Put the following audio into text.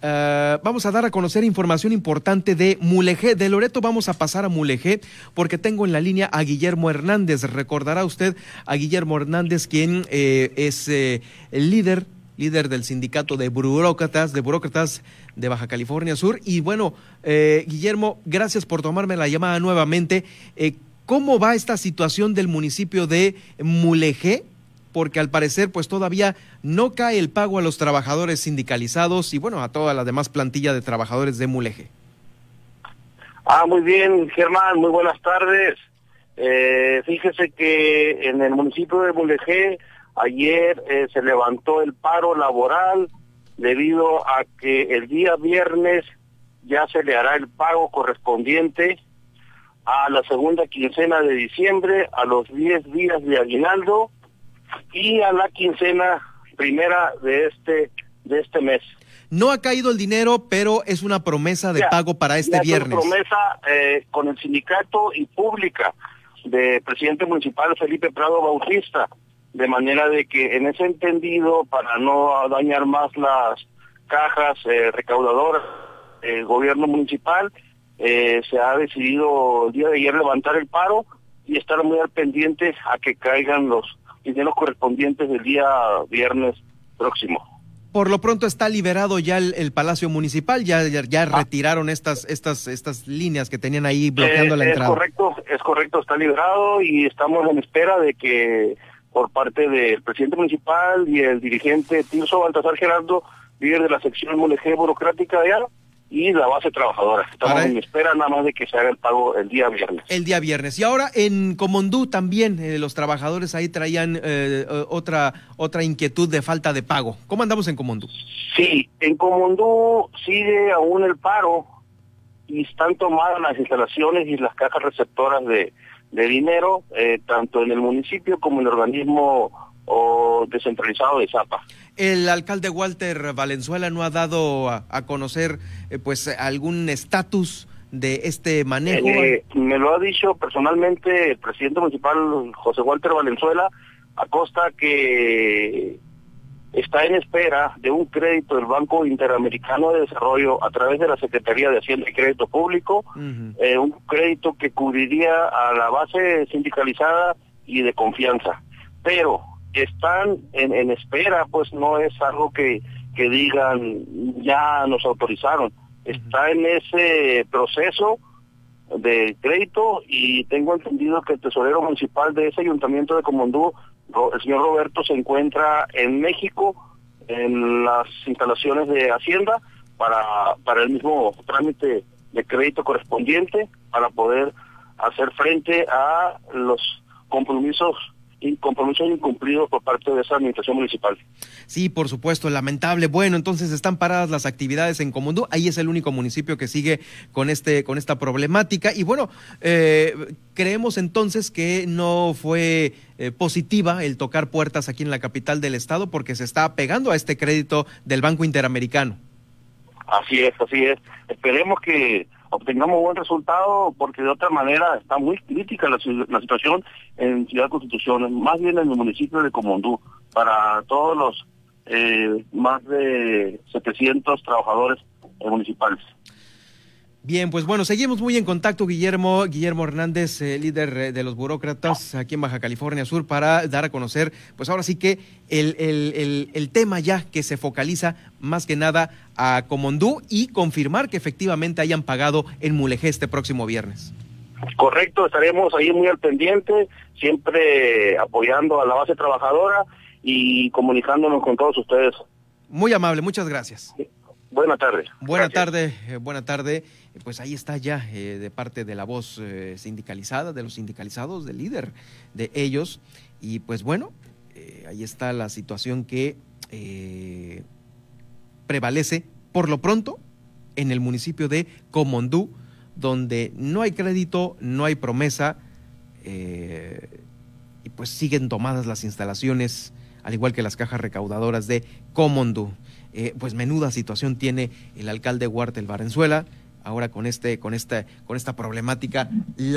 Uh, vamos a dar a conocer información importante de Mulegé. De Loreto vamos a pasar a Mulegé porque tengo en la línea a Guillermo Hernández. Recordará usted a Guillermo Hernández, quien eh, es eh, el líder líder del sindicato de burócratas, de burócratas de Baja California Sur. Y bueno, eh, Guillermo, gracias por tomarme la llamada nuevamente. Eh, ¿Cómo va esta situación del municipio de Mulegé? Porque al parecer pues todavía no cae el pago a los trabajadores sindicalizados y bueno, a toda la demás plantilla de trabajadores de Mulegé. Ah, muy bien, Germán, muy buenas tardes. Eh, fíjese que en el municipio de Mulegé ayer eh, se levantó el paro laboral debido a que el día viernes ya se le hará el pago correspondiente a la segunda quincena de diciembre, a los 10 días de aguinaldo y a la quincena primera de este de este mes. No ha caído el dinero, pero es una promesa de pago para este viernes. Es una promesa eh, con el sindicato y pública de presidente municipal Felipe Prado Bautista, de manera de que en ese entendido, para no dañar más las cajas eh, recaudadoras del gobierno municipal, eh, se ha decidido el día de ayer levantar el paro y estar muy al pendiente a que caigan los dineros correspondientes del día viernes próximo. Por lo pronto está liberado ya el, Palacio Municipal, ya, ya, ah. retiraron estas, estas, estas líneas que tenían ahí bloqueando la entrada. Es correcto, es correcto, está liberado y estamos en espera de que por parte del presidente municipal y el dirigente Tirso Baltasar Gerardo, líder de la sección Mulegé burocrática de allá, y la base trabajadora. Estamos en espera nada más de que se haga el pago el día viernes. El día viernes. Y ahora en Comondú también eh, los trabajadores ahí traían eh, eh, otra otra inquietud de falta de pago. ¿Cómo andamos en Comondú? Sí, en Comondú sigue aún el paro y están tomadas las instalaciones y las cajas receptoras de, de dinero, tanto en el municipio como en el organismo o descentralizado de Zapa. El alcalde Walter Valenzuela no ha dado a, conocer eh, pues algún estatus de este manejo. Eh, me lo ha dicho personalmente el presidente municipal José Walter Valenzuela Acosta que está en espera de un crédito del Banco Interamericano de Desarrollo a través de la Secretaría de Hacienda y Crédito Público, eh, un crédito que cubriría a la base sindicalizada y de confianza. Pero están en, espera, pues no es algo que, que digan ya nos autorizaron. Está en ese proceso de crédito y tengo entendido que el tesorero municipal de ese ayuntamiento de Comondú, el señor Roberto, se encuentra en México en las instalaciones de Hacienda para, para el mismo trámite de crédito correspondiente para poder hacer frente a los compromisos y compromisos incumplidos por parte de esa administración municipal. Sí, por supuesto, lamentable. Bueno, entonces están paradas las actividades en Comundú. Ahí es el único municipio que sigue con este con esta problemática. Y bueno, eh, creemos entonces que no fue eh, positiva el tocar puertas aquí en la capital del estado porque se está pegando a este crédito del Banco Interamericano. Así es, así es. Esperemos que obtengamos buen resultado porque de otra manera está muy crítica la, situación en Ciudad Constitución, más bien en el municipio de Comondú, para todos los eh, más de 700 trabajadores municipales. Bien, pues bueno, seguimos muy en contacto, Guillermo, Guillermo Hernández, eh, líder eh, de los burócratas aquí en Baja California Sur, para dar a conocer, pues ahora sí que el, el, el, tema ya que se focaliza más que nada a Comondú y confirmar que efectivamente hayan pagado en Mulegé este próximo viernes. Correcto, estaremos ahí muy al pendiente, siempre apoyando a la base trabajadora y comunicándonos con todos ustedes. Muy amable, muchas gracias. Tarde. Buena tarde, eh, buena tarde. Pues ahí está ya eh, de parte de la voz eh, sindicalizada, de los sindicalizados, del líder de ellos. Y pues bueno, ahí está la situación que prevalece por lo pronto en el municipio de Comondú, donde no hay crédito, no hay promesa, y pues siguen tomadas las instalaciones, al igual que las cajas recaudadoras de Comondú. Eh, pues menuda situación tiene el alcalde Huartel Valenzuela ahora con este con esta con esta problemática